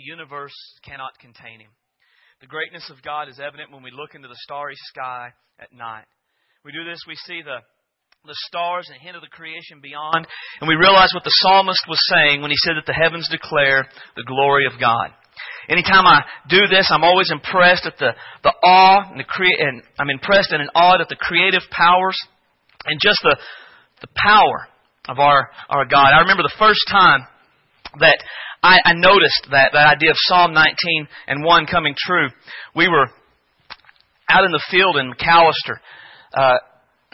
the universe cannot contain him. The greatness of God is evident when we look into the starry sky at night. We do this, we see the the stars and hint of the creation beyond, and we realize what the psalmist was saying when he said that the heavens declare the glory of God. Anytime I do this, I'm always impressed at the, the awe and the crea- and I'm impressed and in awe at the creative powers and just the the power of our our God. I remember the first time that I, I noticed that that idea of Psalm 19 and 1 coming true. We were out in the field in McAlester. Uh,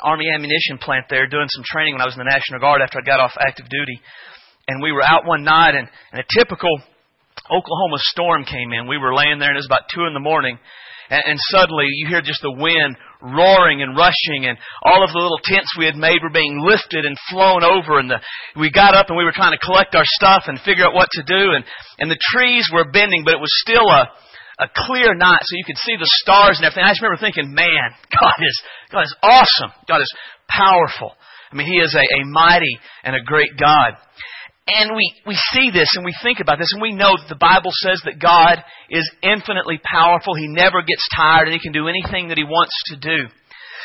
Army ammunition plant there doing some training when I was in the National Guard after I got off active duty. And we were out one night and, and a typical Oklahoma storm came in. We were laying there and it was about two in the morning. And, and suddenly you hear just the wind roaring and rushing and all of the little tents we had made were being lifted and flown over and the, we got up and we were trying to collect our stuff and figure out what to do and, and the trees were bending but it was still a, a clear night so you could see the stars and everything. I just remember thinking, man, God is, God is awesome. God is powerful. I mean, He is a, a mighty and a great God. And we, we see this and we think about this and we know that the Bible says that God is infinitely powerful. He never gets tired and He can do anything that He wants to do.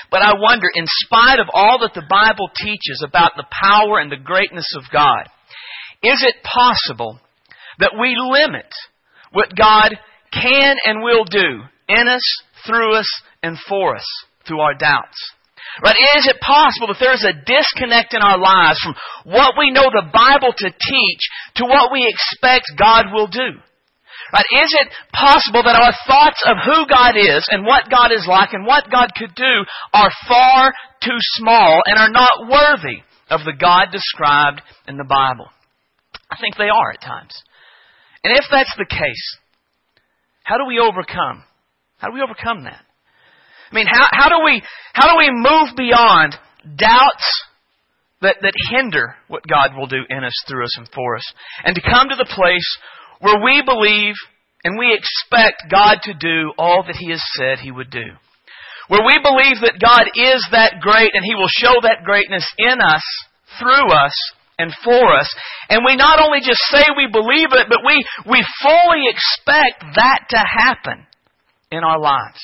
But I wonder, in spite of all that the Bible teaches about the power and the greatness of God, is it possible that we limit what God can and will do in us, through us, and for us through our doubts. Right? Is it possible that there is a disconnect in our lives from what we know the Bible to teach to what we expect God will do? Right? Is it possible that our thoughts of who God is and what God is like and what God could do are far too small and are not worthy of the God described in the Bible? I think they are at times. And if that's the case, how do we overcome? How do we overcome that? I mean, how, how do we how do we move beyond doubts that, that hinder what God will do in us, through us, and for us, and to come to the place where we believe and we expect God to do all that He has said He would do. Where we believe that God is that great and He will show that greatness in us, through us, and for us. And we not only just say we believe it, but we, we fully expect that to happen in our lives.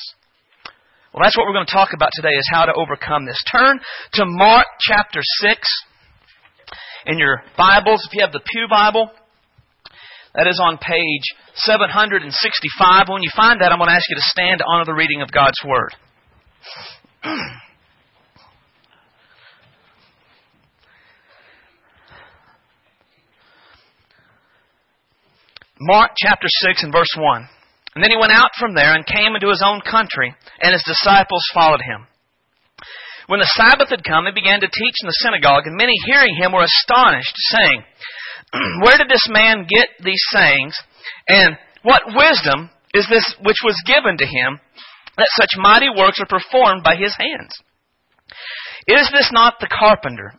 Well, that's what we're going to talk about today is how to overcome this. Turn to Mark chapter 6 in your Bibles. If you have the Pew Bible, that is on page 765. When you find that, I'm going to ask you to stand to honor the reading of God's Word. Mark chapter 6 and verse 1. And then he went out from there and came into his own country, and his disciples followed him. When the Sabbath had come, he began to teach in the synagogue, and many hearing him were astonished, saying, Where did this man get these sayings? And what wisdom is this which was given to him, that such mighty works are performed by his hands? Is this not the carpenter,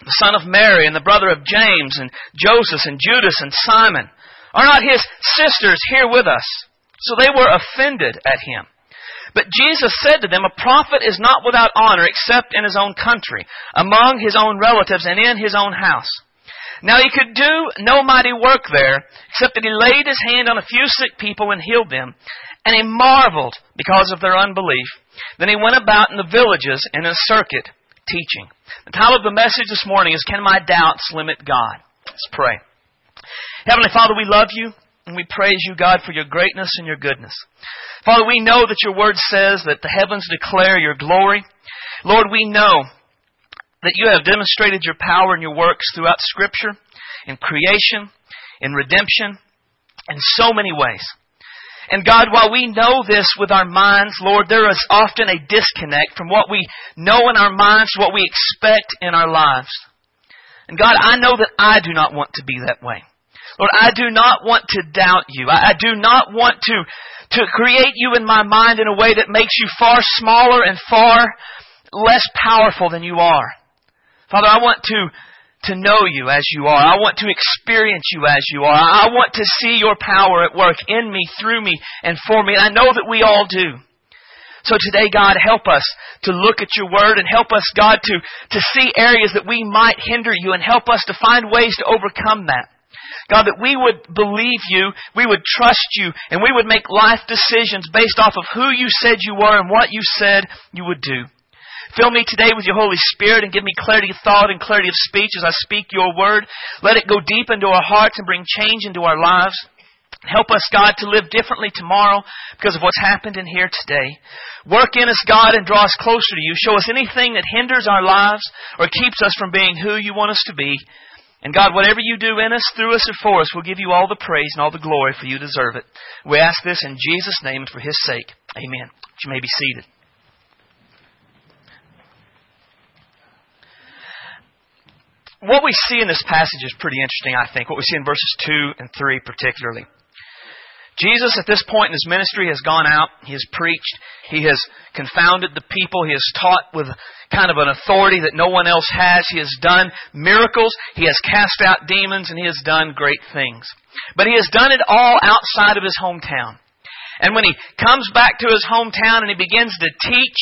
the son of Mary, and the brother of James, and Joseph, and Judas, and Simon? Are not his sisters here with us? So they were offended at him. But Jesus said to them, A prophet is not without honor except in his own country, among his own relatives, and in his own house. Now he could do no mighty work there, except that he laid his hand on a few sick people and healed them. And he marveled because of their unbelief. Then he went about in the villages and in a circuit teaching. The title of the message this morning is Can My Doubts Limit God? Let's pray. Heavenly Father, we love you and we praise you, God, for your greatness and your goodness. Father, we know that your word says that the heavens declare your glory. Lord, we know that you have demonstrated your power and your works throughout Scripture, in creation, in redemption, in so many ways. And God, while we know this with our minds, Lord, there is often a disconnect from what we know in our minds to what we expect in our lives. And God, I know that I do not want to be that way. Lord, I do not want to doubt you. I, I do not want to, to create you in my mind in a way that makes you far smaller and far less powerful than you are. Father, I want to, to know you as you are. I want to experience you as you are. I want to see your power at work in me, through me, and for me. And I know that we all do. So today, God, help us to look at your word and help us, God, to, to see areas that we might hinder you and help us to find ways to overcome that. God, that we would believe you, we would trust you, and we would make life decisions based off of who you said you were and what you said you would do. Fill me today with your Holy Spirit and give me clarity of thought and clarity of speech as I speak your word. Let it go deep into our hearts and bring change into our lives. Help us, God, to live differently tomorrow because of what's happened in here today. Work in us, God, and draw us closer to you. Show us anything that hinders our lives or keeps us from being who you want us to be. And God, whatever you do in us, through us, or for us, we'll give you all the praise and all the glory for you deserve it. We ask this in Jesus' name and for his sake. Amen. You may be seated. What we see in this passage is pretty interesting, I think. What we see in verses 2 and 3 particularly. Jesus, at this point in his ministry, has gone out. He has preached. He has confounded the people. He has taught with kind of an authority that no one else has. He has done miracles. He has cast out demons, and he has done great things. But he has done it all outside of his hometown. And when he comes back to his hometown and he begins to teach,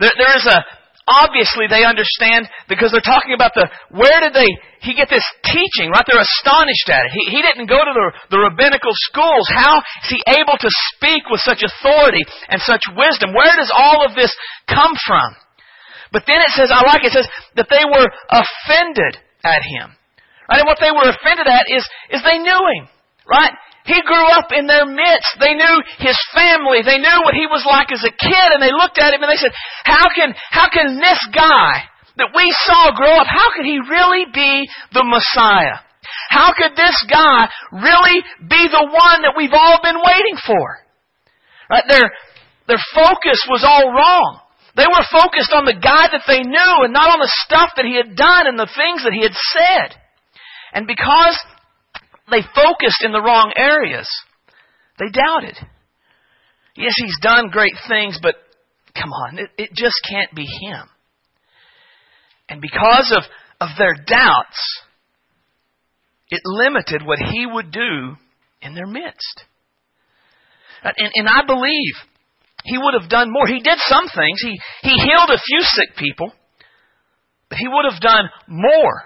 there, there is a, obviously they understand because they're talking about the where did they he get this teaching right? They're astonished at it. He, he didn't go to the, the rabbinical schools. How is he able to speak with such authority and such wisdom? Where does all of this come from? But then it says i like it, it says that they were offended at him. Right? And what they were offended at is is they knew him. Right he grew up in their midst. They knew his family. They knew what he was like as a kid and they looked at him and they said, how can, how can this guy that we saw grow up, how could he really be the Messiah? How could this guy really be the one that we've all been waiting for? Right? Their, their focus was all wrong. They were focused on the guy that they knew and not on the stuff that he had done and the things that he had said. And because they focused in the wrong areas. They doubted. Yes, he's done great things, but come on, it, it just can't be him. And because of, of their doubts, it limited what he would do in their midst. And, and I believe he would have done more. He did some things. He, he healed a few sick people, but he would have done more.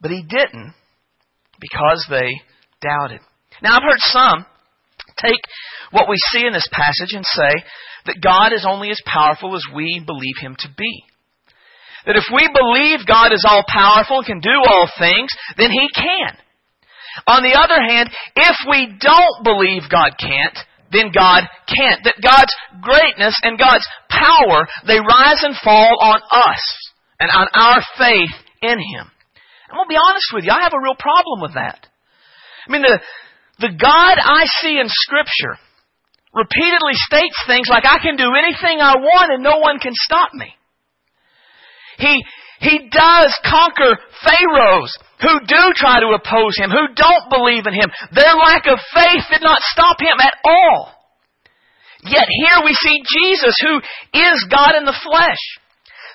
But he didn't because they doubted. Now, I've heard some take what we see in this passage and say that God is only as powerful as we believe Him to be. That if we believe God is all powerful and can do all things, then He can. On the other hand, if we don't believe God can't, then God can't. That God's greatness and God's power, they rise and fall on us and on our faith in Him. I'm going to be honest with you, I have a real problem with that. I mean, the, the God I see in Scripture repeatedly states things like, I can do anything I want and no one can stop me. He, he does conquer pharaohs who do try to oppose him, who don't believe in him. Their lack of faith did not stop him at all. Yet here we see Jesus who is God in the flesh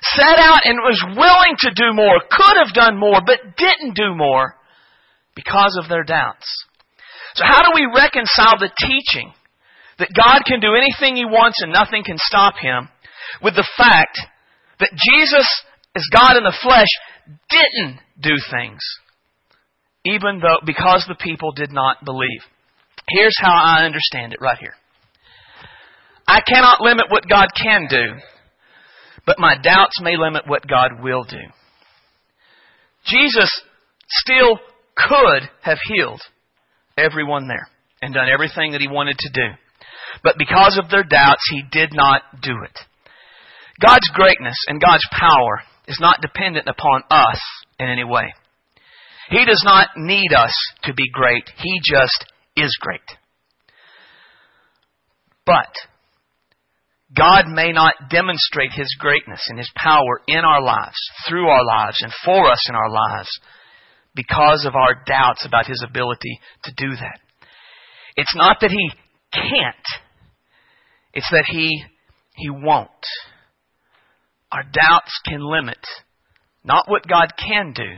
set out and was willing to do more, could have done more, but didn't do more because of their doubts. So how do we reconcile the teaching that God can do anything He wants and nothing can stop Him with the fact that Jesus, as God in the flesh, didn't do things, even though, because the people did not believe? Here's how I understand it right here. I cannot limit what God can do, but my doubts may limit what God will do. Jesus still could have healed everyone there and done everything that he wanted to do. But because of their doubts, he did not do it. God's greatness and God's power is not dependent upon us in any way. He does not need us to be great. He just is great. But God may not demonstrate His greatness and His power in our lives, through our lives, and for us in our lives because of our doubts about His ability to do that. It's not that He can't, it's that He, He won't. Our doubts can limit not what God can do,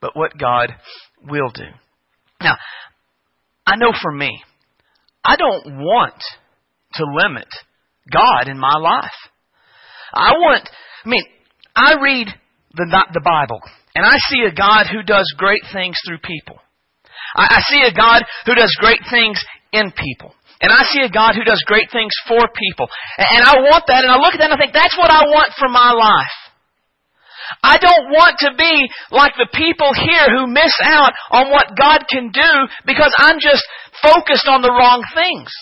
but what God will do. Now, I know for me, I don't want to limit God in my life. I want, I mean, I read the, the Bible and I see a God who does great things through people. I, I see a God who does great things in people. And I see a God who does great things for people. And I want that, and I look at that and I think, that's what I want for my life. I don't want to be like the people here who miss out on what God can do because I'm just focused on the wrong things.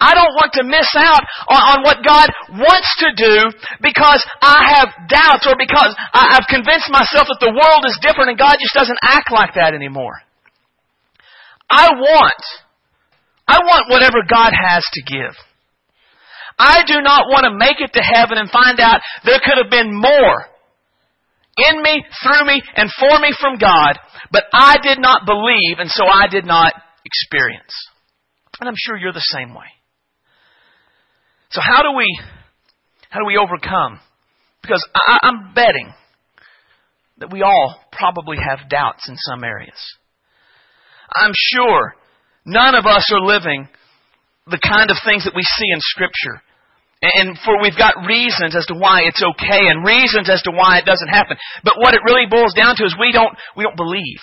I don't want to miss out on, on, what God wants to do because I have doubts or because I, I've convinced myself that the world is different and God just doesn't act like that anymore. I want, I want whatever God has to give. I do not want to make it to heaven and find out there could have been more in me, through me, and for me from God, but I did not believe and so I did not experience. And I'm sure you're the same way. So how do we how do we overcome? Because I, I'm betting that we all probably have doubts in some areas. I'm sure none of us are living the kind of things that we see in Scripture. And for we've got reasons as to why it's okay and reasons as to why it doesn't happen. But what it really boils down to is we don't, we don't believe.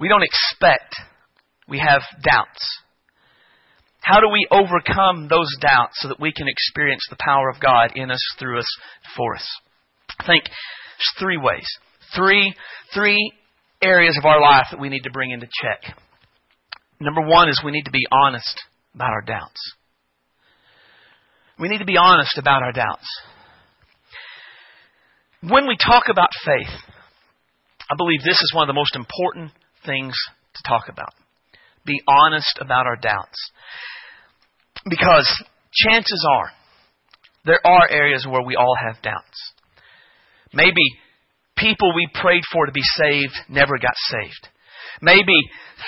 We don't expect. We have doubts. How do we overcome those doubts so that we can experience the power of God in us, through us, for us? I think there's three ways. Three, three areas of our life that we need to bring into check. Number one is we need to be honest about our doubts. We need to be honest about our doubts. When we talk about faith, I believe this is one of the most important things to talk about. Be honest about our doubts. Because chances are, there are areas where we all have doubts. Maybe people we prayed for to be saved never got saved. Maybe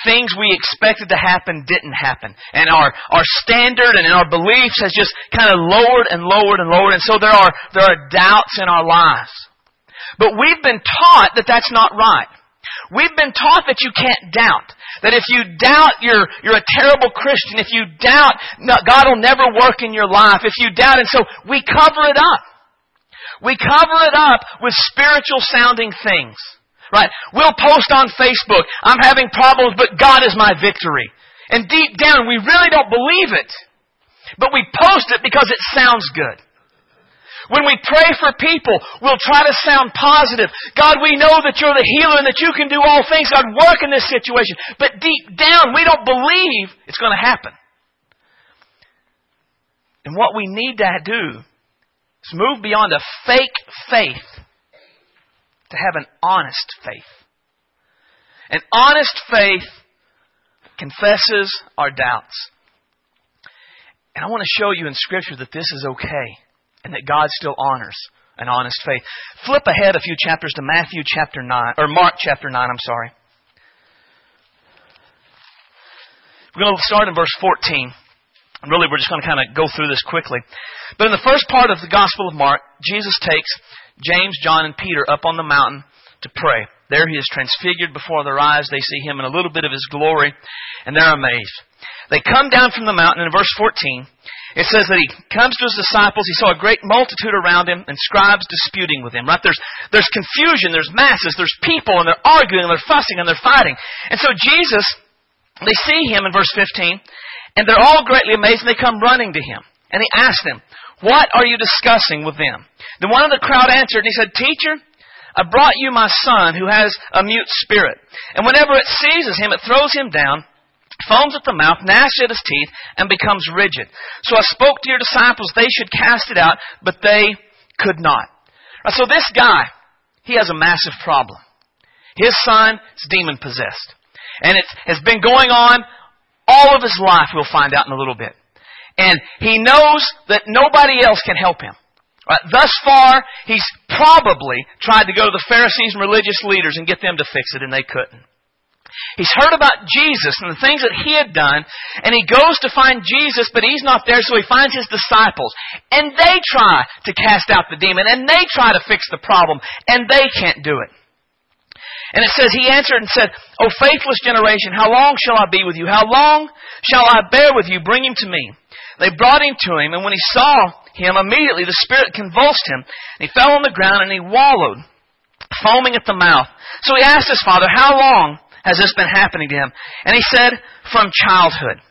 things we expected to happen didn't happen. And our, our standard and our beliefs has just kind of lowered and lowered and lowered. And so there are, there are doubts in our lives. But we've been taught that that's not right. We've been taught that you can't doubt. That if you doubt, you're, you're a terrible Christian. If you doubt, God will never work in your life. If you doubt, and so we cover it up. We cover it up with spiritual sounding things. Right? We'll post on Facebook, I'm having problems, but God is my victory. And deep down, we really don't believe it. But we post it because it sounds good. When we pray for people, we'll try to sound positive. God, we know that you're the healer and that you can do all things. God, work in this situation. But deep down, we don't believe it's going to happen. And what we need to do is move beyond a fake faith to have an honest faith. An honest faith confesses our doubts. And I want to show you in Scripture that this is okay and that God still honors an honest faith. Flip ahead a few chapters to Matthew chapter 9, or Mark chapter 9, I'm sorry. We're going to start in verse 14. And really, we're just going to kind of go through this quickly. But in the first part of the Gospel of Mark, Jesus takes James, John, and Peter up on the mountain to pray. There he is transfigured before their eyes. They see him in a little bit of his glory, and they're amazed. They come down from the mountain, and in verse 14, it says that he comes to his disciples. He saw a great multitude around him, and scribes disputing with him. Right? There's, there's confusion, there's masses, there's people, and they're arguing, and they're fussing, and they're fighting. And so Jesus, they see him in verse 15, and they're all greatly amazed, and they come running to him. And he asks them, what are you discussing with them? Then one of the crowd answered and he said, Teacher, I brought you my son who has a mute spirit. And whenever it seizes him, it throws him down, foams at the mouth, gnashes at his teeth, and becomes rigid. So I spoke to your disciples they should cast it out, but they could not. So this guy, he has a massive problem. His son is demon possessed. And it has been going on all of his life, we'll find out in a little bit. And he knows that nobody else can help him. Right? Thus far, he's probably tried to go to the Pharisees and religious leaders and get them to fix it, and they couldn't. He's heard about Jesus and the things that he had done, and he goes to find Jesus, but he's not there, so he finds his disciples. And they try to cast out the demon, and they try to fix the problem, and they can't do it. And it says, He answered and said, O faithless generation, how long shall I be with you? How long shall I bear with you? Bring him to me. They brought him to him, and when he saw him, immediately the Spirit convulsed him, and he fell on the ground and he wallowed, foaming at the mouth. So he asked his father, How long has this been happening to him? And he said, From childhood.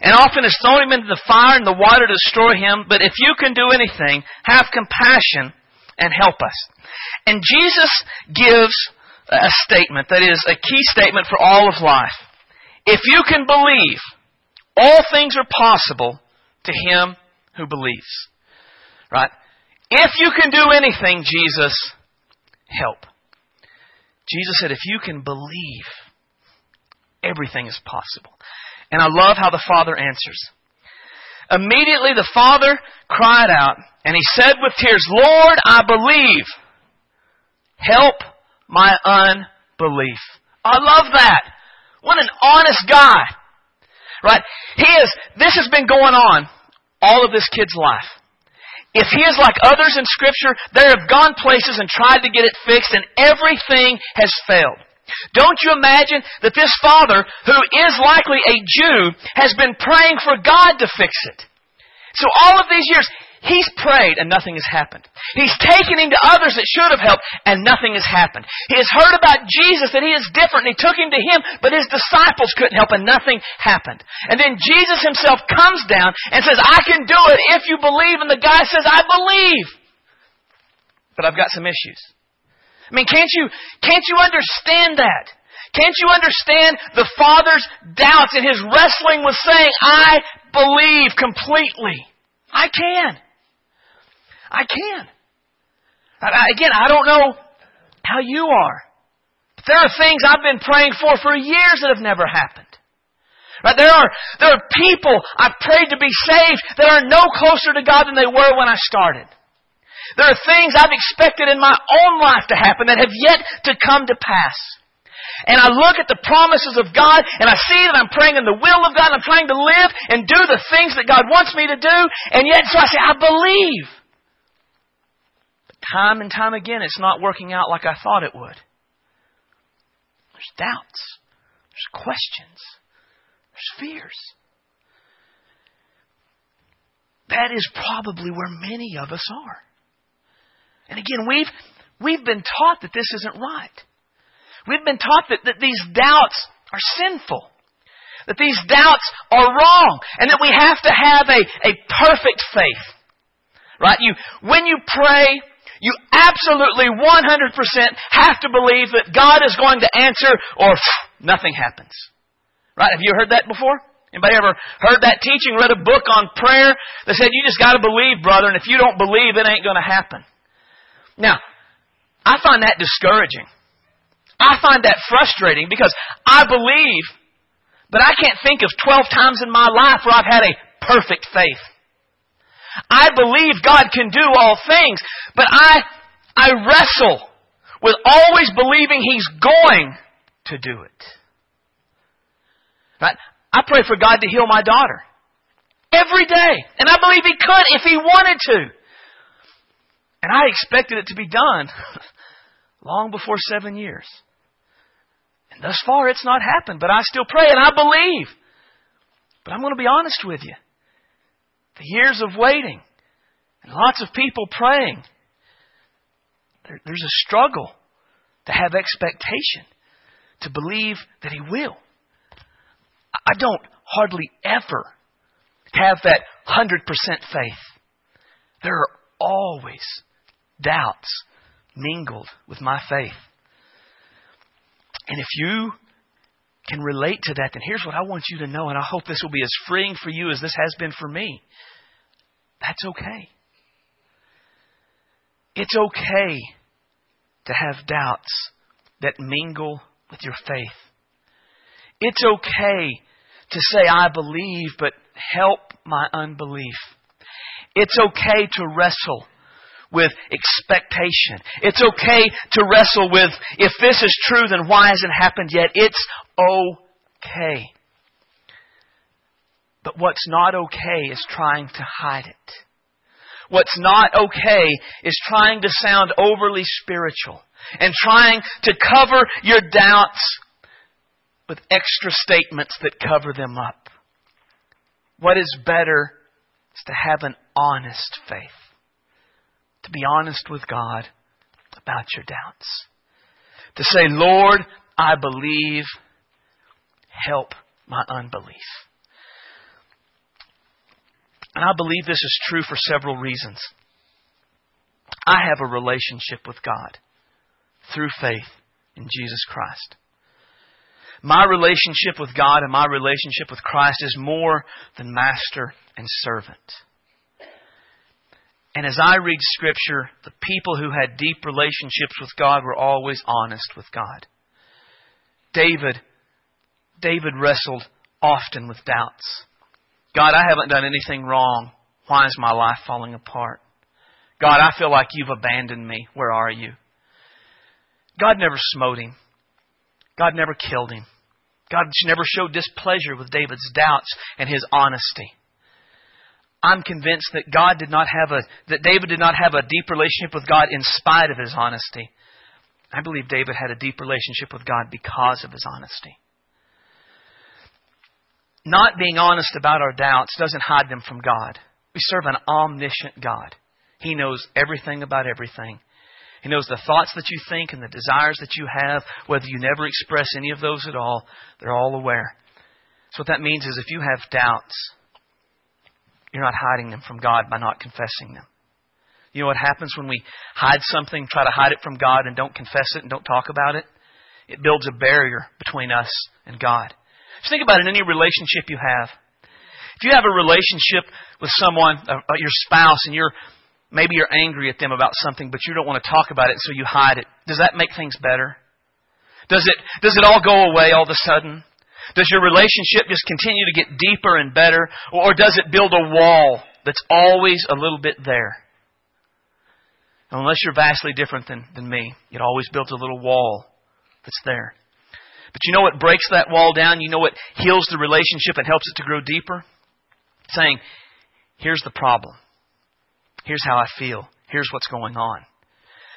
And often has thrown him into the fire and the water to destroy him. But if you can do anything, have compassion and help us. And Jesus gives a statement that is a key statement for all of life. If you can believe, all things are possible to him who believes. Right? If you can do anything, Jesus, help. Jesus said, if you can believe, everything is possible. And I love how the Father answers. Immediately the Father cried out, and he said with tears, Lord, I believe. Help my unbelief. I love that. What an honest guy. Right? He is, this has been going on all of this kid's life. If he is like others in Scripture, they have gone places and tried to get it fixed and everything has failed. Don't you imagine that this father, who is likely a Jew, has been praying for God to fix it? So all of these years, He's prayed and nothing has happened. He's taken him to others that should have helped and nothing has happened. He has heard about Jesus that he is different and he took him to him, but his disciples couldn't help and nothing happened. And then Jesus himself comes down and says, I can do it if you believe. And the guy says, I believe. But I've got some issues. I mean, can't you, can't you understand that? Can't you understand the Father's doubts and his wrestling with saying, I believe completely? I can. I can. Again, I don't know how you are. But there are things I've been praying for for years that have never happened. Right? There are, there are people I've prayed to be saved that are no closer to God than they were when I started. There are things I've expected in my own life to happen that have yet to come to pass. And I look at the promises of God and I see that I'm praying in the will of God and I'm trying to live and do the things that God wants me to do. And yet, so I say, I believe time and time again, it's not working out like I thought it would. There's doubts, there's questions, there's fears. That is probably where many of us are. And again, we've, we've been taught that this isn't right. We've been taught that, that these doubts are sinful. That these doubts are wrong. And that we have to have a, a perfect faith. Right? You, when you pray, you absolutely 100% have to believe that God is going to answer or nothing happens. Right? Have you heard that before? Anybody ever heard that teaching, read a book on prayer that said you just gotta believe, brother, and if you don't believe, it ain't gonna happen. Now, I find that discouraging. I find that frustrating because I believe, but I can't think of 12 times in my life where I've had a perfect faith. I believe God can do all things, but I, I wrestle with always believing He's going to do it. Right? I pray for God to heal my daughter. Every day. And I believe He could if He wanted to. And I expected it to be done long before seven years. And thus far it's not happened, but I still pray and I believe. But I'm going to be honest with you. The years of waiting and lots of people praying, there, there's a struggle to have expectation, to believe that He will. I don't hardly ever have that 100% faith. There are always doubts mingled with my faith. And if you can relate to that, then here's what I want you to know, and I hope this will be as freeing for you as this has been for me. That's okay. It's okay to have doubts that mingle with your faith. It's okay to say, I believe, but help my unbelief. It's okay to wrestle with expectation. It's okay to wrestle with, if this is true, then why hasn't it happened yet? It's okay. But what's not okay is trying to hide it. What's not okay is trying to sound overly spiritual and trying to cover your doubts with extra statements that cover them up. What is better is to have an honest faith to be honest with God about your doubts. To say, Lord, I believe, help my unbelief. And I believe this is true for several reasons. I have a relationship with God through faith in Jesus Christ. My relationship with God and my relationship with Christ is more than master and servant. And as I read Scripture, the people who had deep relationships with God were always honest with God. David, David wrestled often with doubts. God, I haven't done anything wrong. Why is my life falling apart? God, I feel like you've abandoned me. Where are you? God never smote him. God never killed him. God never showed displeasure with David's doubts and his honesty. I'm convinced that God did not have a that David did not have a deep relationship with God in spite of his honesty. I believe David had a deep relationship with God because of his honesty. Not being honest about our doubts doesn't hide them from God. We serve an omniscient God. He knows everything about everything. He knows the thoughts that you think and the desires that you have, whether you never express any of those at all, they're all aware. So what that means is if you have doubts, you're not hiding them from God by not confessing them. You know what happens when we hide something, try to hide it from God, and don't confess it and don't talk about it? It builds a barrier between us and God. Just think about it in any relationship you have. If you have a relationship with someone, uh, uh, your spouse, and you're maybe you're angry at them about something, but you don't want to talk about it, so you hide it. Does that make things better? Does it does it all go away all of a sudden? Does your relationship just continue to get deeper and better, or does it build a wall that's always a little bit there? Unless you're vastly different than, than me, it always builds a little wall that's there. But you know what breaks that wall down? You know what heals the relationship and helps it to grow deeper? Saying, here's the problem. Here's how I feel. Here's what's going on.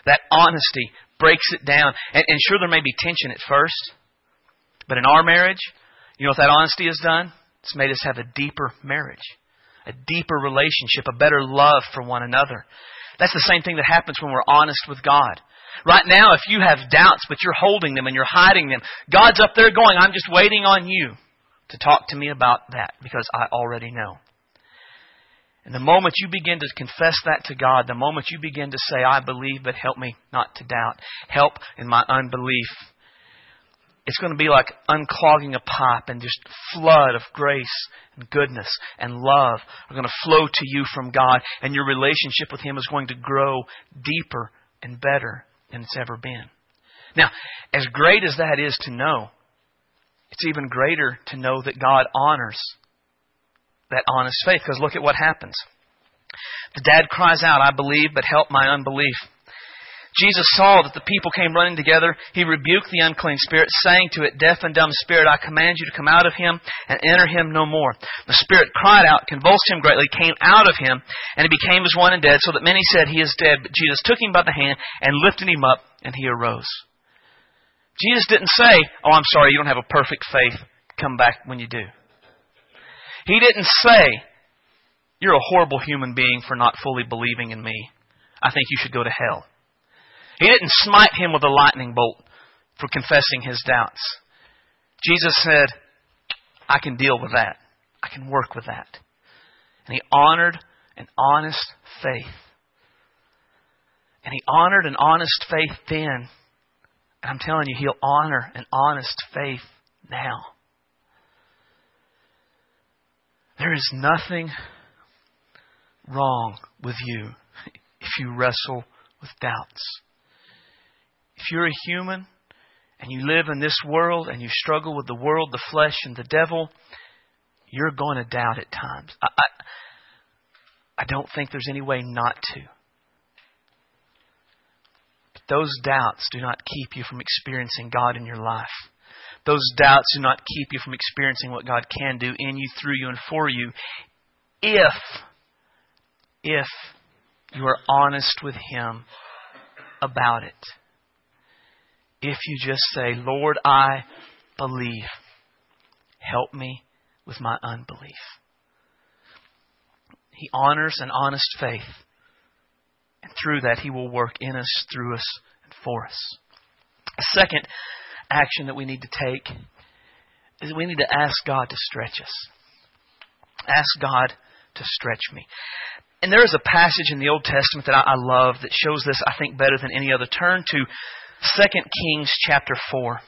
That honesty breaks it down. And, and sure, there may be tension at first. But in our marriage, you know what that honesty has done? It's made us have a deeper marriage, a deeper relationship, a better love for one another. That's the same thing that happens when we're honest with God. Right now, if you have doubts, but you're holding them and you're hiding them, God's up there going, I'm just waiting on you to talk to me about that because I already know. And the moment you begin to confess that to God, the moment you begin to say, I believe, but help me not to doubt, help in my unbelief, it's going to be like unclogging a pipe and just flood of grace and goodness and love are going to flow to you from God, and your relationship with Him is going to grow deeper and better than it's ever been. Now, as great as that is to know, it's even greater to know that God honors that honest faith. Because look at what happens. The dad cries out, I believe, but help my unbelief. Jesus saw that the people came running together. He rebuked the unclean spirit, saying to it, Deaf and dumb spirit, I command you to come out of him and enter him no more. The spirit cried out, convulsed him greatly, came out of him, and he became as one and dead, so that many said, He is dead. But Jesus took him by the hand and lifted him up, and he arose. Jesus didn't say, Oh, I'm sorry, you don't have a perfect faith. Come back when you do. He didn't say, You're a horrible human being for not fully believing in me. I think you should go to hell. He didn't smite him with a lightning bolt for confessing his doubts. Jesus said, I can deal with that. I can work with that. And he honored an honest faith. And he honored an honest faith then. And I'm telling you, he'll honor an honest faith now. There is nothing wrong with you if you wrestle with doubts. If you're a human and you live in this world and you struggle with the world, the flesh, and the devil, you're going to doubt at times. I, I, I don't think there's any way not to. But those doubts do not keep you from experiencing God in your life. Those doubts do not keep you from experiencing what God can do in you, through you, and for you if, if you are honest with Him about it if you just say, Lord, I believe. Help me with my unbelief. He honors an honest faith. And through that, He will work in us, through us, and for us. A second action that we need to take is we need to ask God to stretch us. Ask God to stretch me. And there is a passage in the Old Testament that I, I love that shows this, I think, better than any other. Turn to 2 Kings chapter 4.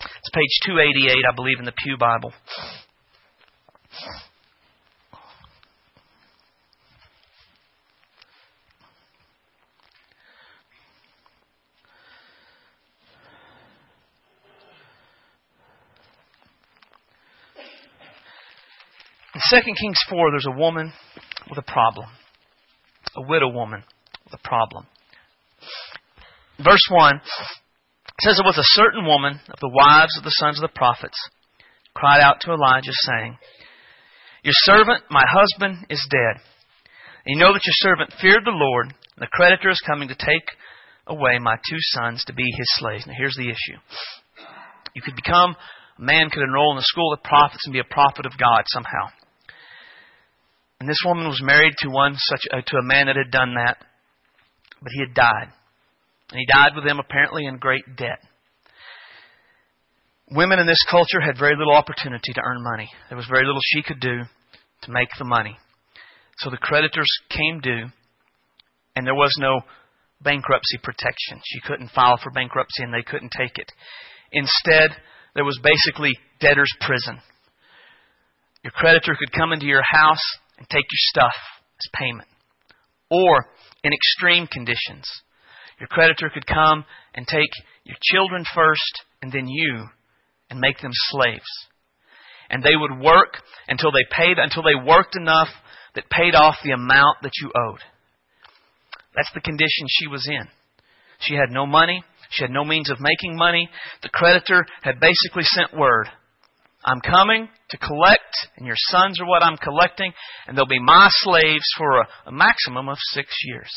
It's page 288, I believe, in the Pew Bible. In 2 Kings 4, there's a woman with a problem. A widow woman with a problem. Verse 1 says, It was a certain woman of the wives of the sons of the prophets cried out to Elijah, saying, Your servant, my husband, is dead. And you know that your servant feared the Lord, and the creditor is coming to take away my two sons to be his slaves. Now here's the issue. You could become, a man could enroll in the school of prophets and be a prophet of God somehow. And this woman was married to one such uh, to a man that had done that, but he had died. And he died with them apparently in great debt. Women in this culture had very little opportunity to earn money. There was very little she could do to make the money. So the creditors came due, and there was no bankruptcy protection. She couldn't file for bankruptcy, and they couldn't take it. Instead, there was basically debtor's prison. Your creditor could come into your house and take your stuff as payment. Or, in extreme conditions, your creditor could come and take your children first and then you and make them slaves. And they would work until they paid, until they worked enough that paid off the amount that you owed. That's the condition she was in. She had no money. She had no means of making money. The creditor had basically sent word I'm coming to collect, and your sons are what I'm collecting, and they'll be my slaves for a, a maximum of six years.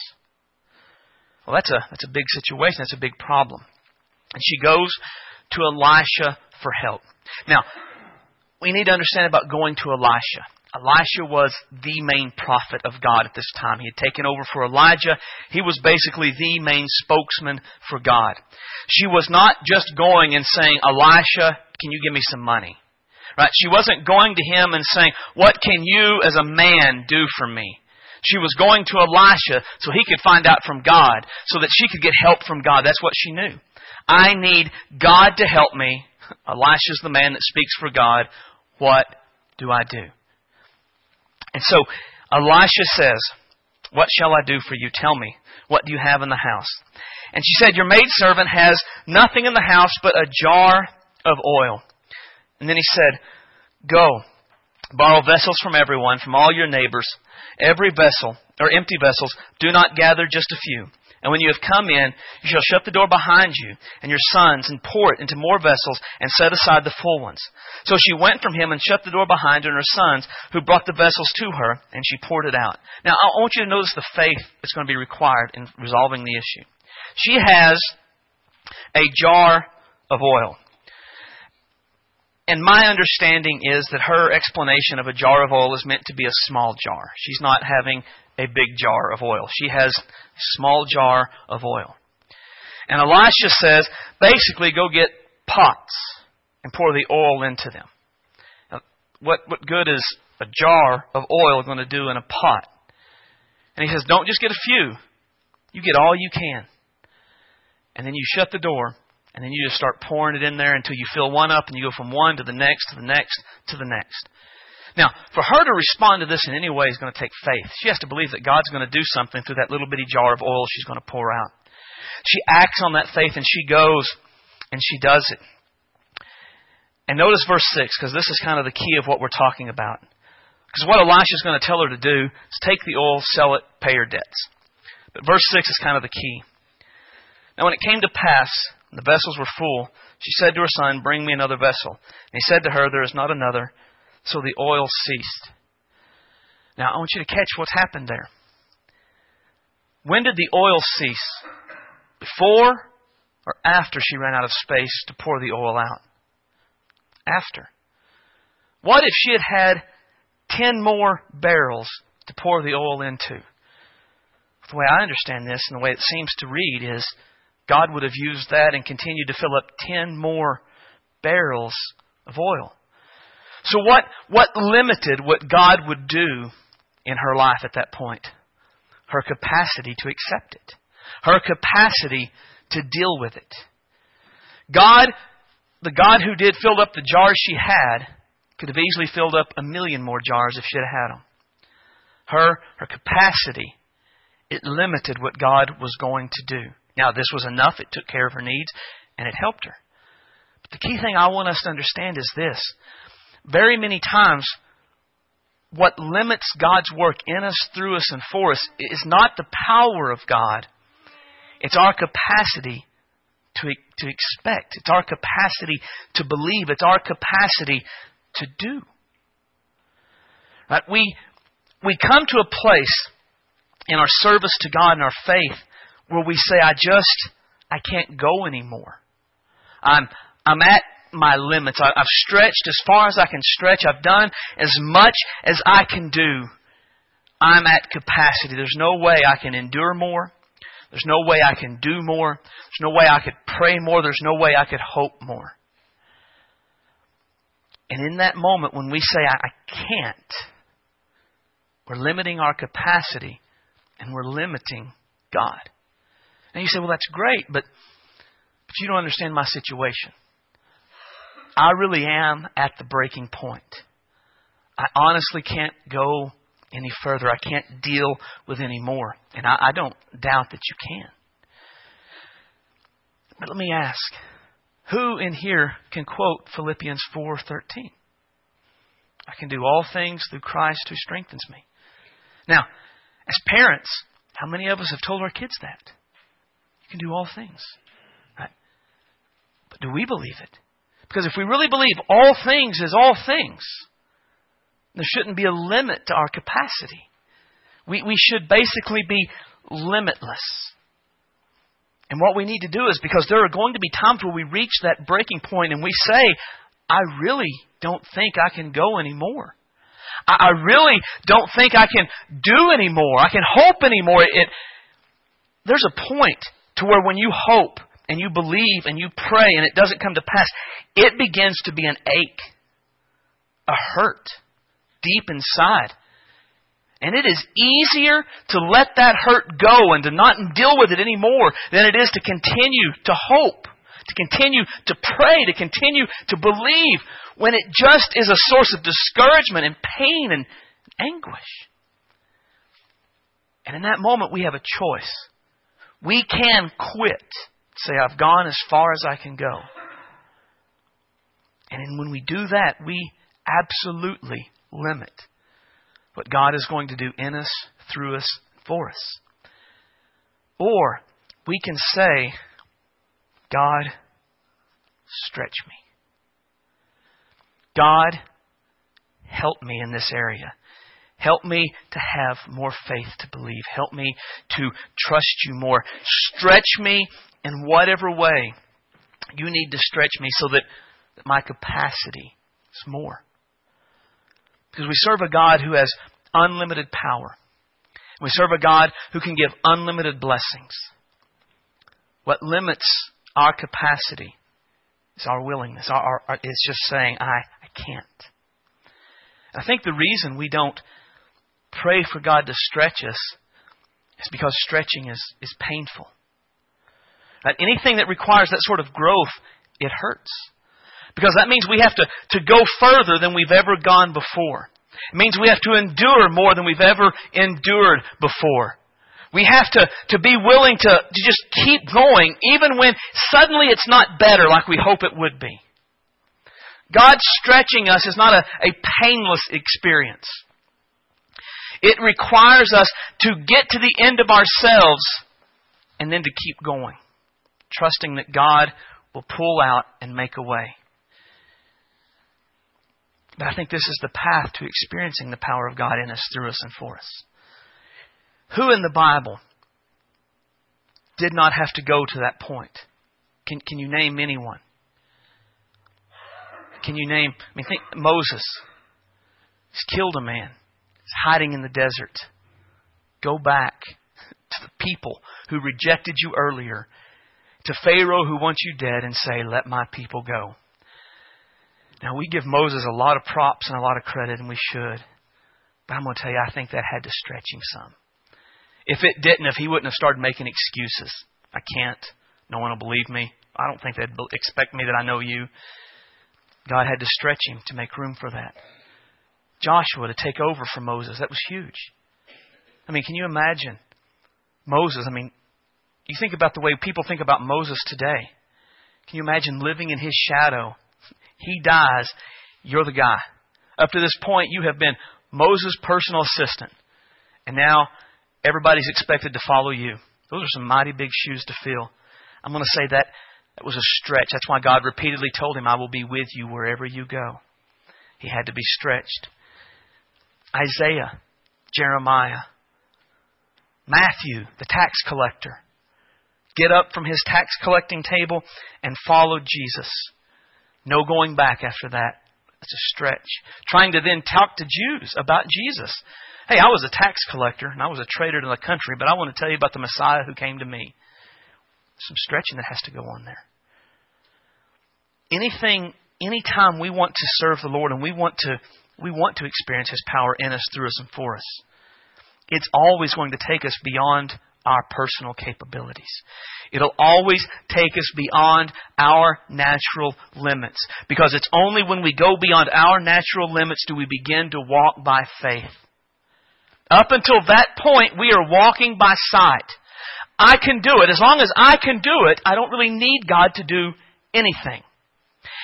Well, that's a, that's a big situation. That's a big problem. And she goes to Elisha for help. Now, we need to understand about going to Elisha. Elisha was the main prophet of God at this time. He had taken over for Elijah. He was basically the main spokesman for God. She was not just going and saying, Elisha, can you give me some money? Right? She wasn't going to him and saying, What can you as a man do for me? She was going to Elisha so he could find out from God, so that she could get help from God. That's what she knew. I need God to help me. Elisha's the man that speaks for God. What do I do? And so Elisha says, What shall I do for you? Tell me. What do you have in the house? And she said, Your maidservant has nothing in the house but a jar of oil. And then he said, Go, borrow vessels from everyone, from all your neighbors, every vessel, or empty vessels, do not gather just a few. And when you have come in, you shall shut the door behind you and your sons, and pour it into more vessels, and set aside the full ones. So she went from him and shut the door behind her and her sons, who brought the vessels to her, and she poured it out. Now, I want you to notice the faith that's going to be required in resolving the issue. She has a jar of oil. And my understanding is that her explanation of a jar of oil is meant to be a small jar. She's not having a big jar of oil. She has a small jar of oil. And Elisha says, basically, go get pots and pour the oil into them. Now, what, what good is a jar of oil going to do in a pot? And he says, don't just get a few. You get all you can. And then you shut the door and then you just start pouring it in there until you fill one up and you go from one to the next, to the next, to the next. Now, for her to respond to this in any way is going to take faith. She has to believe that God's going to do something through that little bitty jar of oil she's going to pour out. She acts on that faith and she goes and she does it. And notice verse 6, because this is kind of the key of what we're talking about. Because what Elisha is going to tell her to do is take the oil, sell it, pay her debts. But verse 6 is kind of the key. Now, when it came to pass the vessels were full. She said to her son, Bring me another vessel. And he said to her, There is not another. So the oil ceased. Now, I want you to catch what's happened there. When did the oil cease? Before or after she ran out of space to pour the oil out? After. What if she had had ten more barrels to pour the oil into? The way I understand this and the way it seems to read is God would have used that and continued to fill up ten more barrels of oil. So what, what limited what God would do in her life at that point? Her capacity to accept it. Her capacity to deal with it. God, the God who did filled up the jars she had, could have easily filled up a million more jars if she'd had them. Her, her capacity, it limited what God was going to do. Now, this was enough. It took care of her needs, and it helped her. But the key thing I want us to understand is this. Very many times, what limits God's work in us, through us, and for us is not the power of God. It's our capacity to, to expect. It's our capacity to believe. It's our capacity to do. Right? We, we come to a place in our service to God and our faith where we say, I just, I can't go anymore. I'm, I'm at my limits. I, I've stretched as far as I can stretch. I've done as much as I can do. I'm at capacity. There's no way I can endure more. There's no way I can do more. There's no way I could pray more. There's no way I could hope more. And in that moment when we say, I, I can't, we're limiting our capacity and we're limiting God. And you say, well, that's great, but, but you don't understand my situation. I really am at the breaking point. I honestly can't go any further. I can't deal with any more. And I, I don't doubt that you can. But let me ask, who in here can quote Philippians 4:13? I can do all things through Christ who strengthens me. Now, as parents, how many of us have told our kids that? Can do all things. Right? But do we believe it? Because if we really believe all things is all things, there shouldn't be a limit to our capacity. We, we should basically be limitless. And what we need to do is because there are going to be times where we reach that breaking point and we say, I really don't think I can go anymore. I, I really don't think I can do anymore. I can hope anymore. It, there's a point to where when you hope and you believe and you pray and it doesn't come to pass, it begins to be an ache, a hurt deep inside. And it is easier to let that hurt go and to not deal with it anymore than it is to continue to hope, to continue to pray, to continue to believe when it just is a source of discouragement and pain and anguish. And in that moment, we have a choice. We can quit Say, I've gone as far as I can go. And when we do that, we absolutely limit what God is going to do in us, through us, for us. Or we can say, God, stretch me. God, help me in this area. Help me to have more faith to believe. Help me to trust you more. Stretch me in whatever way you need to stretch me so that, my capacity is more. Because we serve a God who has unlimited power. We serve a God who can give unlimited blessings. What limits our capacity is our willingness. Our, our, our, it's just saying, I, I can't. I think the reason we don't pray for God to stretch us is because stretching is, is painful. Anything that requires that sort of growth, it hurts. Because that means we have to, to go further than we've ever gone before. It means we have to endure more than we've ever endured before. We have to, to be willing to, to just keep going even when suddenly it's not better like we hope it would be. God stretching us is not a, a painless experience. It requires us to get to the end of ourselves and then to keep going trusting that God will pull out and make a way. But I think this is the path to experiencing the power of God in us, through us, and for us. Who in the Bible did not have to go to that point? Can, can you name anyone? Can you name, I mean, think Moses. He's killed a man. Hiding in the desert. Go back to the people who rejected you earlier to Pharaoh who wants you dead and say, Let my people go. Now, we give Moses a lot of props and a lot of credit, and we should. But I'm going to tell you, I think that had to stretch him some. If it didn't, if he wouldn't have started making excuses, I can't. No one will believe me. I don't think they'd expect me that I know you. God had to stretch him to make room for that. Joshua to take over for Moses, that was huge. I mean, can you imagine Moses? I mean, you think about the way people think about Moses today. Can you imagine living in his shadow? He dies, you're the guy. Up to this point, you have been Moses' personal assistant. And now everybody's expected to follow you. Those are some mighty big shoes to fill. I'm going to say that that was a stretch. That's why God repeatedly told him, I will be with you wherever you go. He had to be stretched. Isaiah, Jeremiah, Matthew, the tax collector, get up from his tax collecting table and follow Jesus. No going back after that. That's a stretch. Trying to then talk to Jews about Jesus. Hey, I was a tax collector and I was a traitor to the country, but I want to tell you about the Messiah who came to me. Some stretching that has to go on there. Anything, anytime we want to serve the Lord and we want to, we want to experience His power in us, through us, and for us, it's always going to take us beyond our personal capabilities. It'll always take us beyond our natural limits. Because it's only when we go beyond our natural limits do we begin to walk by faith. Up until that point, we are walking by sight. I can do it. As long as I can do it, I don't really need God to do anything.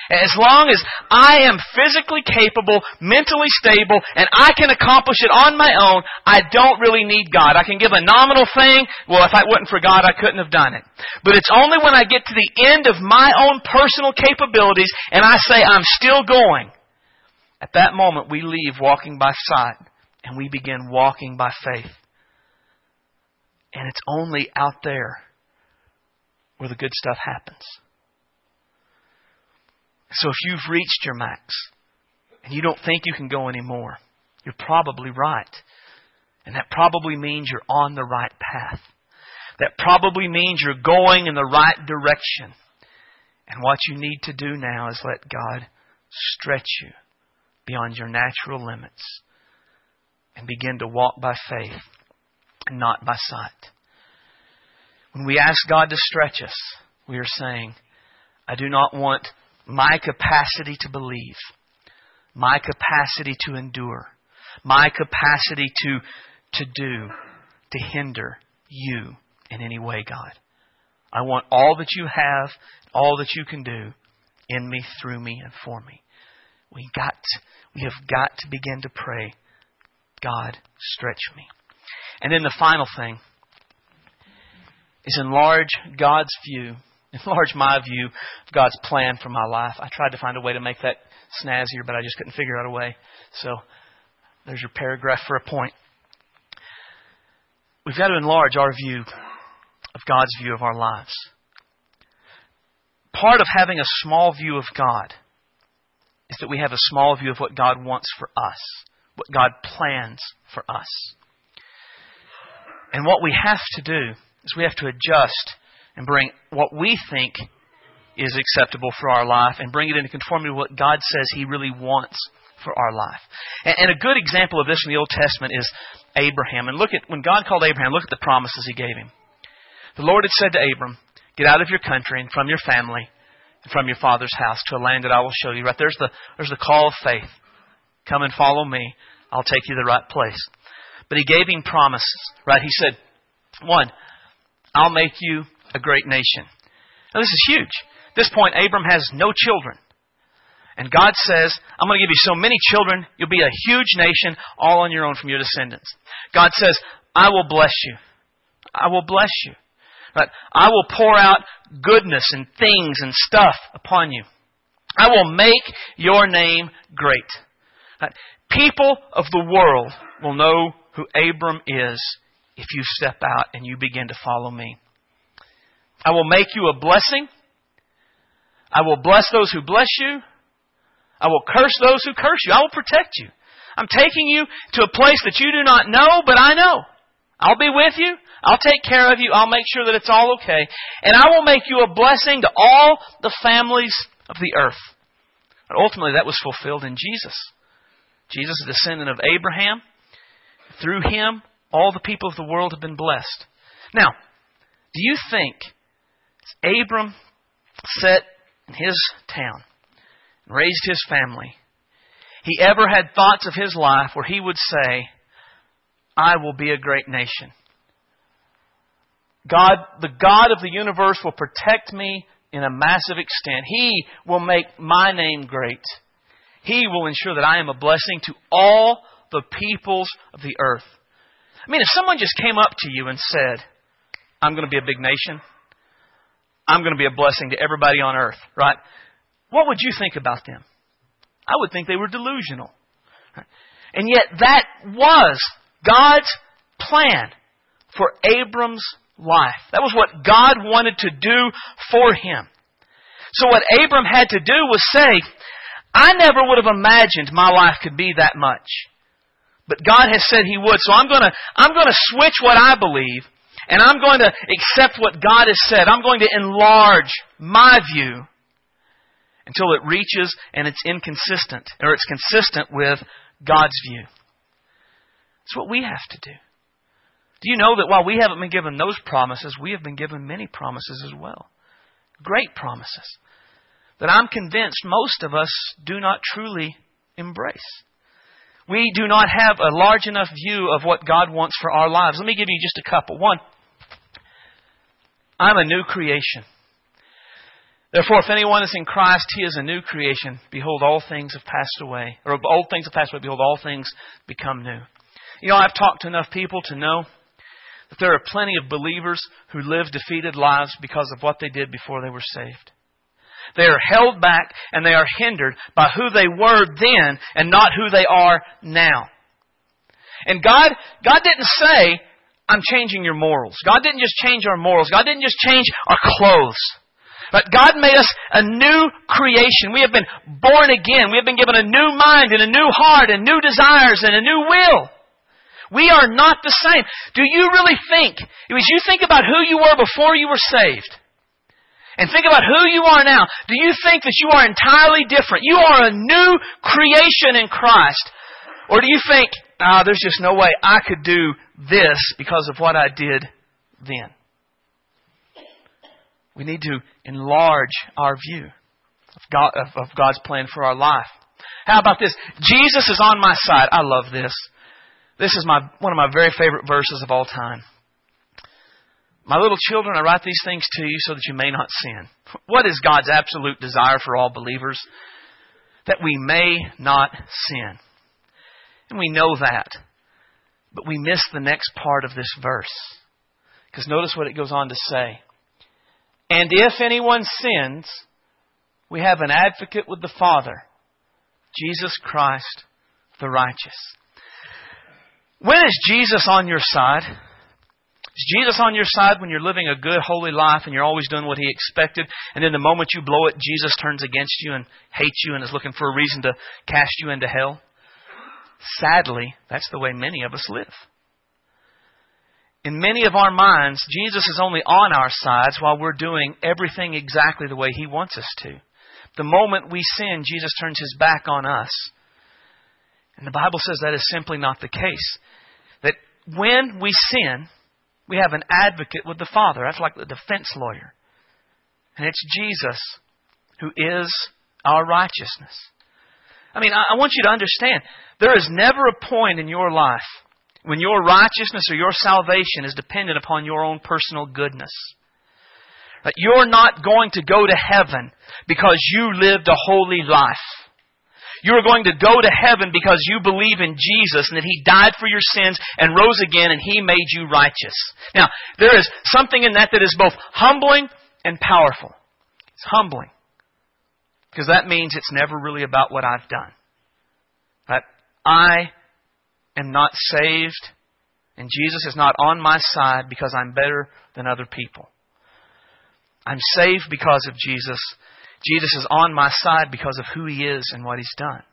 As long as I am physically capable, mentally stable, and I can accomplish it on my own, I don't really need God. I can give a nominal thing. Well, if I wasn't for God, I couldn't have done it. But it's only when I get to the end of my own personal capabilities and I say I'm still going. At that moment, we leave walking by sight and we begin walking by faith. And it's only out there where the good stuff happens. So if you've reached your max and you don't think you can go anymore, you're probably right. And that probably means you're on the right path. That probably means you're going in the right direction. And what you need to do now is let God stretch you beyond your natural limits and begin to walk by faith and not by sight. When we ask God to stretch us, we are saying, I do not want my capacity to believe, my capacity to endure, my capacity to, to do, to hinder you in any way, God. I want all that you have, all that you can do in me, through me, and for me. We got, we have got to begin to pray, God, stretch me. And then the final thing is enlarge God's view enlarge my view of God's plan for my life. I tried to find a way to make that snazzier, but I just couldn't figure out a way. So there's your paragraph for a point. We've got to enlarge our view of God's view of our lives. Part of having a small view of God is that we have a small view of what God wants for us, what God plans for us. And what we have to do is we have to adjust and bring what we think is acceptable for our life and bring it into conformity with what God says He really wants for our life. And, and, a good example of this in the Old Testament is Abraham. And look at when God called Abraham, look at the promises He gave him. The Lord had said to Abram, Get out of your country and from your family and from your father's house to a land that I will show you. Right there's the there's the call of faith. Come and follow me. I'll take you to the right place. But he gave him promises, right? He said, one, I'll make you a great nation. Now, this is huge. At this point, Abram has no children. And God says, I'm going to give you so many children, you'll be a huge nation, all on your own from your descendants. God says, I will bless you. I will bless you. Right? I will pour out goodness and things and stuff upon you. I will make your name great. People of the world will know who Abram is if you step out and you begin to follow me. I will make you a blessing. I will bless those who bless you. I will curse those who curse you. I will protect you. I'm taking you to a place that you do not know, but I know. I'll be with you. I'll take care of you. I'll make sure that it's all okay. And I will make you a blessing to all the families of the earth. But ultimately, that was fulfilled in Jesus. Jesus is a descendant of Abraham. Through him, all the people of the world have been blessed. Now, do you think Abram sat in his town and raised his family, he ever had thoughts of his life where he would say, I will be a great nation. God, the God of the universe will protect me in a massive extent. He will make my name great. He will ensure that I am a blessing to all the peoples of the earth. I mean, if someone just came up to you and said, I'm going to be a big nation, I'm going to be a blessing to everybody on earth, right? What would you think about them? I would think they were delusional. And yet, that was God's plan for Abram's life. That was what God wanted to do for him. So what Abram had to do was say, I never would have imagined my life could be that much. But God has said He would, so I'm gonna, I'm gonna switch what I believe, and I'm going to accept what God has said. I'm going to enlarge my view until it reaches and it's inconsistent, or it's consistent with God's view. That's what we have to do. Do you know that while we haven't been given those promises, we have been given many promises as well? Great promises that I'm convinced most of us do not truly embrace. We do not have a large enough view of what God wants for our lives. Let me give you just a couple. One, I'm a new creation. Therefore, if anyone is in Christ, he is a new creation. Behold, all things have passed away. Or old things have passed away. Behold, all things become new. You know, I've talked to enough people to know that there are plenty of believers who live defeated lives because of what they did before they were saved. They are held back and they are hindered by who they were then and not who they are now. And God, God didn't say, I'm changing your morals. God didn't just change our morals. God didn't just change our clothes. But God made us a new creation. We have been born again. We have been given a new mind and a new heart and new desires and a new will. We are not the same. Do you really think, as you think about who you were before you were saved, and think about who you are now, do you think that you are entirely different? You are a new creation in Christ. Or do you think, ah, there's just no way I could do this because of what I did then? We need to enlarge our view of, God, of, of God's plan for our life. How about this? Jesus is on my side. I love this. This is my, one of my very favorite verses of all time. My little children, I write these things to you so that you may not sin. What is God's absolute desire for all believers? That we may not sin. And we know that. But we miss the next part of this verse. Because notice what it goes on to say. And if anyone sins, we have an advocate with the Father, Jesus Christ the righteous. When is Jesus on your side? Is Jesus on your side when you're living a good, holy life and you're always doing what He expected, and then the moment you blow it, Jesus turns against you and hates you and is looking for a reason to cast you into hell? Sadly, that's the way many of us live. In many of our minds, Jesus is only on our sides while we're doing everything exactly the way He wants us to. The moment we sin, Jesus turns His back on us. And the Bible says that is simply not the case. That when we sin, we have an advocate with the Father. That's like the defense lawyer. And it's Jesus who is our righteousness. I mean, I want you to understand there is never a point in your life when your righteousness or your salvation is dependent upon your own personal goodness. That you're not going to go to heaven because you lived a holy life. You are going to go to heaven because you believe in Jesus and that He died for your sins and rose again and He made you righteous. Now, there is something in that that is both humbling and powerful. It's humbling. Because that means it's never really about what I've done. That I am not saved and Jesus is not on my side because I'm better than other people. I'm saved because of Jesus Jesus is on my side because of who he is and what he's done.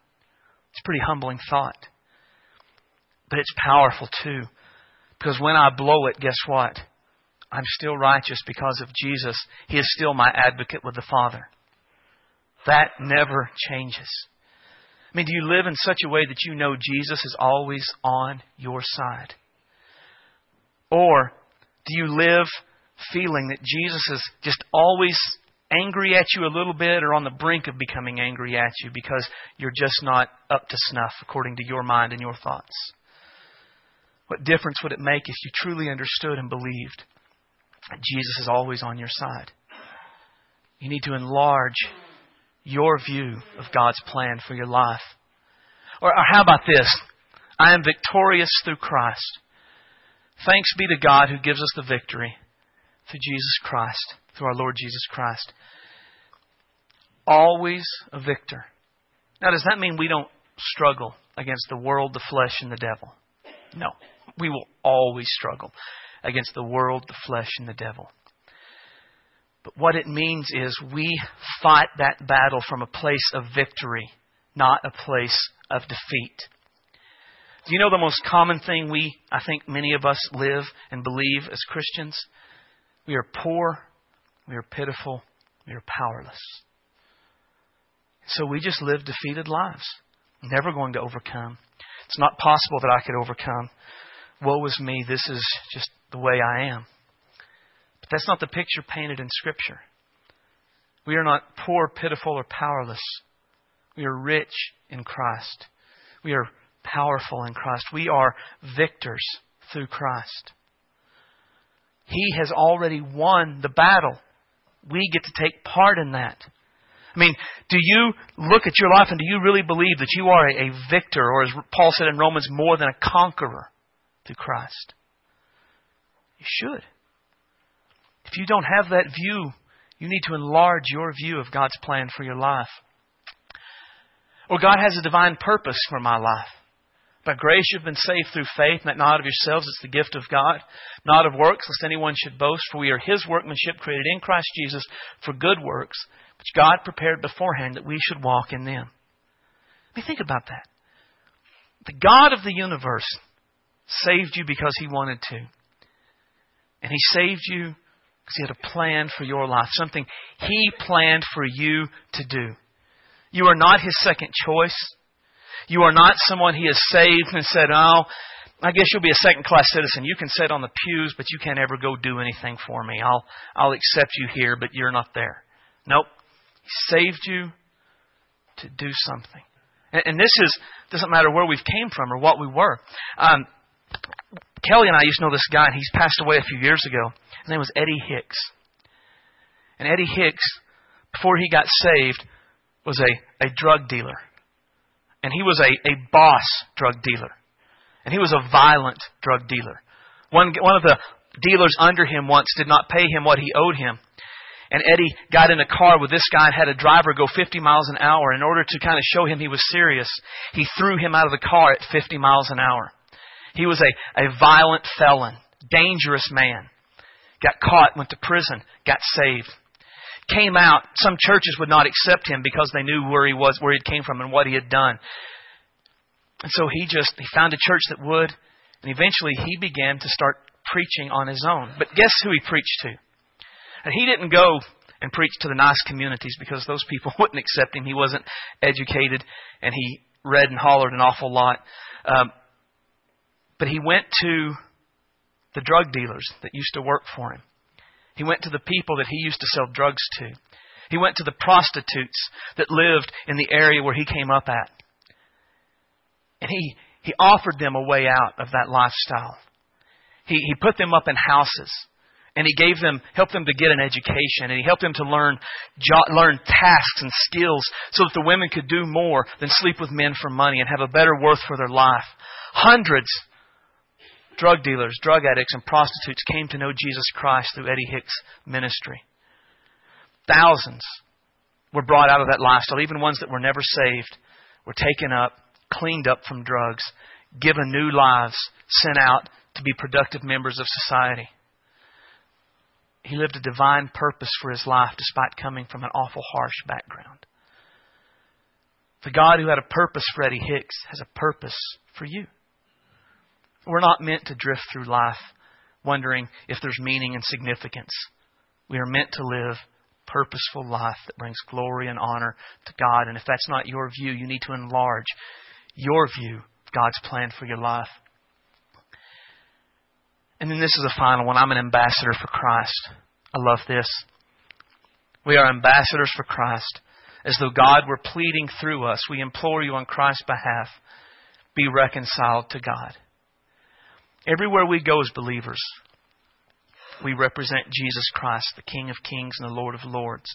It's a pretty humbling thought. But it's powerful too. Because when I blow it, guess what? I'm still righteous because of Jesus. He is still my advocate with the Father. That never changes. I mean, do you live in such a way that you know Jesus is always on your side? Or do you live feeling that Jesus is just always angry at you a little bit or on the brink of becoming angry at you because you're just not up to snuff according to your mind and your thoughts? What difference would it make if you truly understood and believed that Jesus is always on your side? You need to enlarge your view of God's plan for your life. Or, or how about this? I am victorious through Christ. Thanks be to God who gives us the victory through Jesus Christ, through our Lord Jesus Christ. Always a victor. Now, does that mean we don't struggle against the world, the flesh, and the devil? No. We will always struggle against the world, the flesh, and the devil. But what it means is we fought that battle from a place of victory, not a place of defeat. Do you know the most common thing we, I think many of us live and believe as Christians? We are poor, we are pitiful, we are powerless. So we just live defeated lives, never going to overcome. It's not possible that I could overcome. Woe is me, this is just the way I am. But that's not the picture painted in Scripture. We are not poor, pitiful, or powerless. We are rich in Christ. We are powerful in Christ. We are victors through Christ. He has already won the battle. We get to take part in that. I mean, do you look at your life and do you really believe that you are a, victor, or as Paul said in Romans, more than a conqueror through Christ? You should. If you don't have that view, you need to enlarge your view of God's plan for your life. Or God has a divine purpose for my life. By grace you've been saved through faith, that not of yourselves, it's the gift of God, not of works, lest anyone should boast, for we are His workmanship created in Christ Jesus for good works, which God prepared beforehand that we should walk in them. I mean, think about that. The God of the universe saved you because He wanted to. And He saved you because He had a plan for your life, something He planned for you to do. You are not His second choice. You are not someone He has saved and said, Oh, I guess you'll be a second class citizen. You can sit on the pews, but you can't ever go do anything for me. I'll, I'll accept you here, but you're not there. Nope. He saved you to do something. And, and this is, doesn't matter where we've came from or what we were. Um, Kelly and I used to know this guy, and he's passed away a few years ago. His name was Eddie Hicks. And Eddie Hicks, before he got saved, was a, a drug dealer. And he was a, a boss drug dealer. And he was a violent drug dealer. One, one of the dealers under him once did not pay him what he owed him. And Eddie got in a car with this guy and had a driver go 50 miles an hour. In order to kind of show him he was serious, he threw him out of the car at 50 miles an hour. He was a, a violent felon, dangerous man. Got caught, went to prison, got saved. Came out, some churches would not accept him because they knew where he was, where he came from and what he had done. And so he just, he found a church that would, and eventually he began to start preaching on his own. But guess who he preached to? And he didn't go and preach to the nice communities because those people wouldn't accept him. He wasn't educated and he read and hollered an awful lot. Um, but he went to the drug dealers that used to work for him. He went to the people that he used to sell drugs to. He went to the prostitutes that lived in the area where he came up at. And he, he offered them a way out of that lifestyle. He, he put them up in houses. And he gave them, helped them to get an education. And he helped them to learn, learn tasks and skills so that the women could do more than sleep with men for money and have a better worth for their life. Hundreds drug dealers, drug addicts, and prostitutes came to know Jesus Christ through Eddie Hicks' ministry. Thousands were brought out of that lifestyle, even ones that were never saved, were taken up, cleaned up from drugs, given new lives, sent out to be productive members of society. He lived a divine purpose for his life despite coming from an awful harsh background. The God who had a purpose for Eddie Hicks has a purpose for you. We're not meant to drift through life wondering if there's meaning and significance. We are meant to live purposeful life that brings glory and honor to God. And if that's not your view, you need to enlarge your view of God's plan for your life. And then this is a final one. I'm an ambassador for Christ. I love this. We are ambassadors for Christ. As though God were pleading through us, we implore you on Christ's behalf, be reconciled to God. Everywhere we go as believers, we represent Jesus Christ, the King of Kings and the Lord of Lords.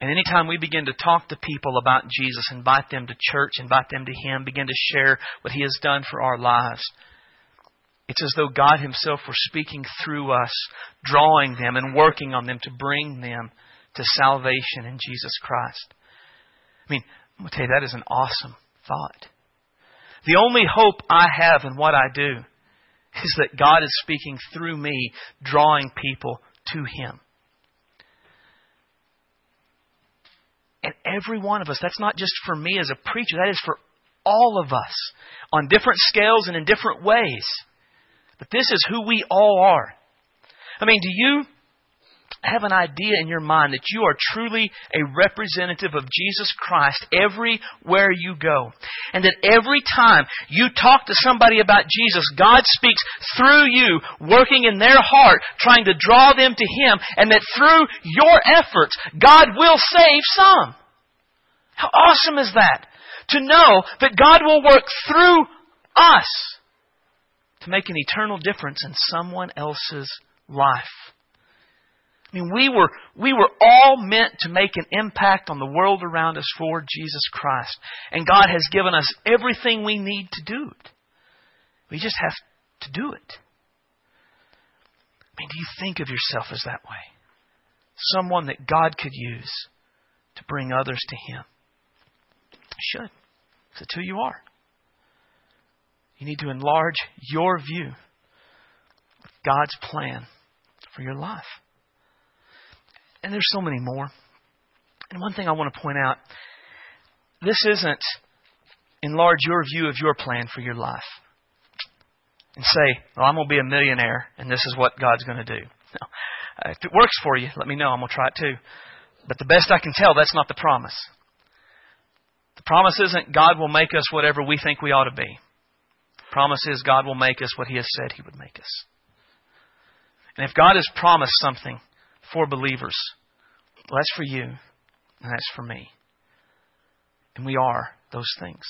And anytime we begin to talk to people about Jesus, invite them to church, invite them to Him, begin to share what He has done for our lives, it's as though God Himself were speaking through us, drawing them and working on them to bring them to salvation in Jesus Christ. I mean, I'm going to tell you, that is an awesome thought. The only hope I have in what I do is that God is speaking through me, drawing people to Him. And every one of us, that's not just for me as a preacher, that is for all of us on different scales and in different ways. But this is who we all are. I mean, do you have an idea in your mind that you are truly a representative of Jesus Christ everywhere you go. And that every time you talk to somebody about Jesus, God speaks through you, working in their heart, trying to draw them to Him, and that through your efforts, God will save some. How awesome is that? To know that God will work through us to make an eternal difference in someone else's life. I mean, we were, we were all meant to make an impact on the world around us for Jesus Christ. And God has given us everything we need to do it. We just have to do it. I mean, do you think of yourself as that way? Someone that God could use to bring others to Him. You should. That's who you are. You need to enlarge your view of God's plan for your life. And there's so many more. And one thing I want to point out this isn't enlarge your view of your plan for your life and say, well, I'm going to be a millionaire and this is what God's going to do. No. Uh, if it works for you, let me know. I'm going to try it too. But the best I can tell, that's not the promise. The promise isn't God will make us whatever we think we ought to be. The promise is God will make us what He has said He would make us. And if God has promised something, for believers. Well, that's for you, and that's for me. And we are those things.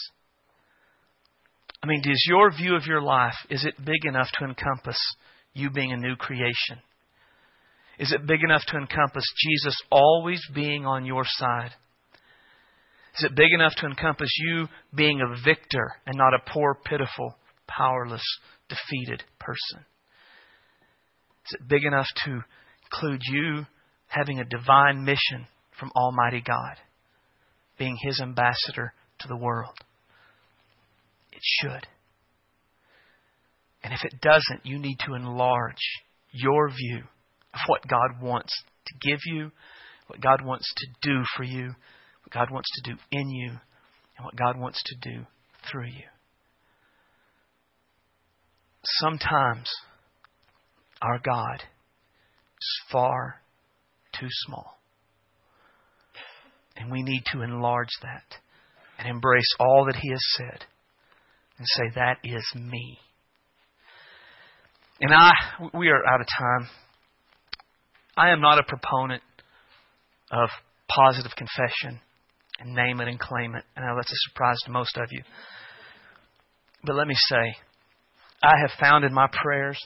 I mean, does your view of your life, is it big enough to encompass you being a new creation? Is it big enough to encompass Jesus always being on your side? Is it big enough to encompass you being a victor and not a poor, pitiful, powerless, defeated person? Is it big enough to include you having a divine mission from Almighty God, being His ambassador to the world. It should. And if it doesn't, you need to enlarge your view of what God wants to give you, what God wants to do for you, what God wants to do in you, and what God wants to do through you. Sometimes our God is far too small. And we need to enlarge that and embrace all that He has said and say, That is me. And I, we are out of time. I am not a proponent of positive confession and name it and claim it. I know that's a surprise to most of you. But let me say, I have found in my prayers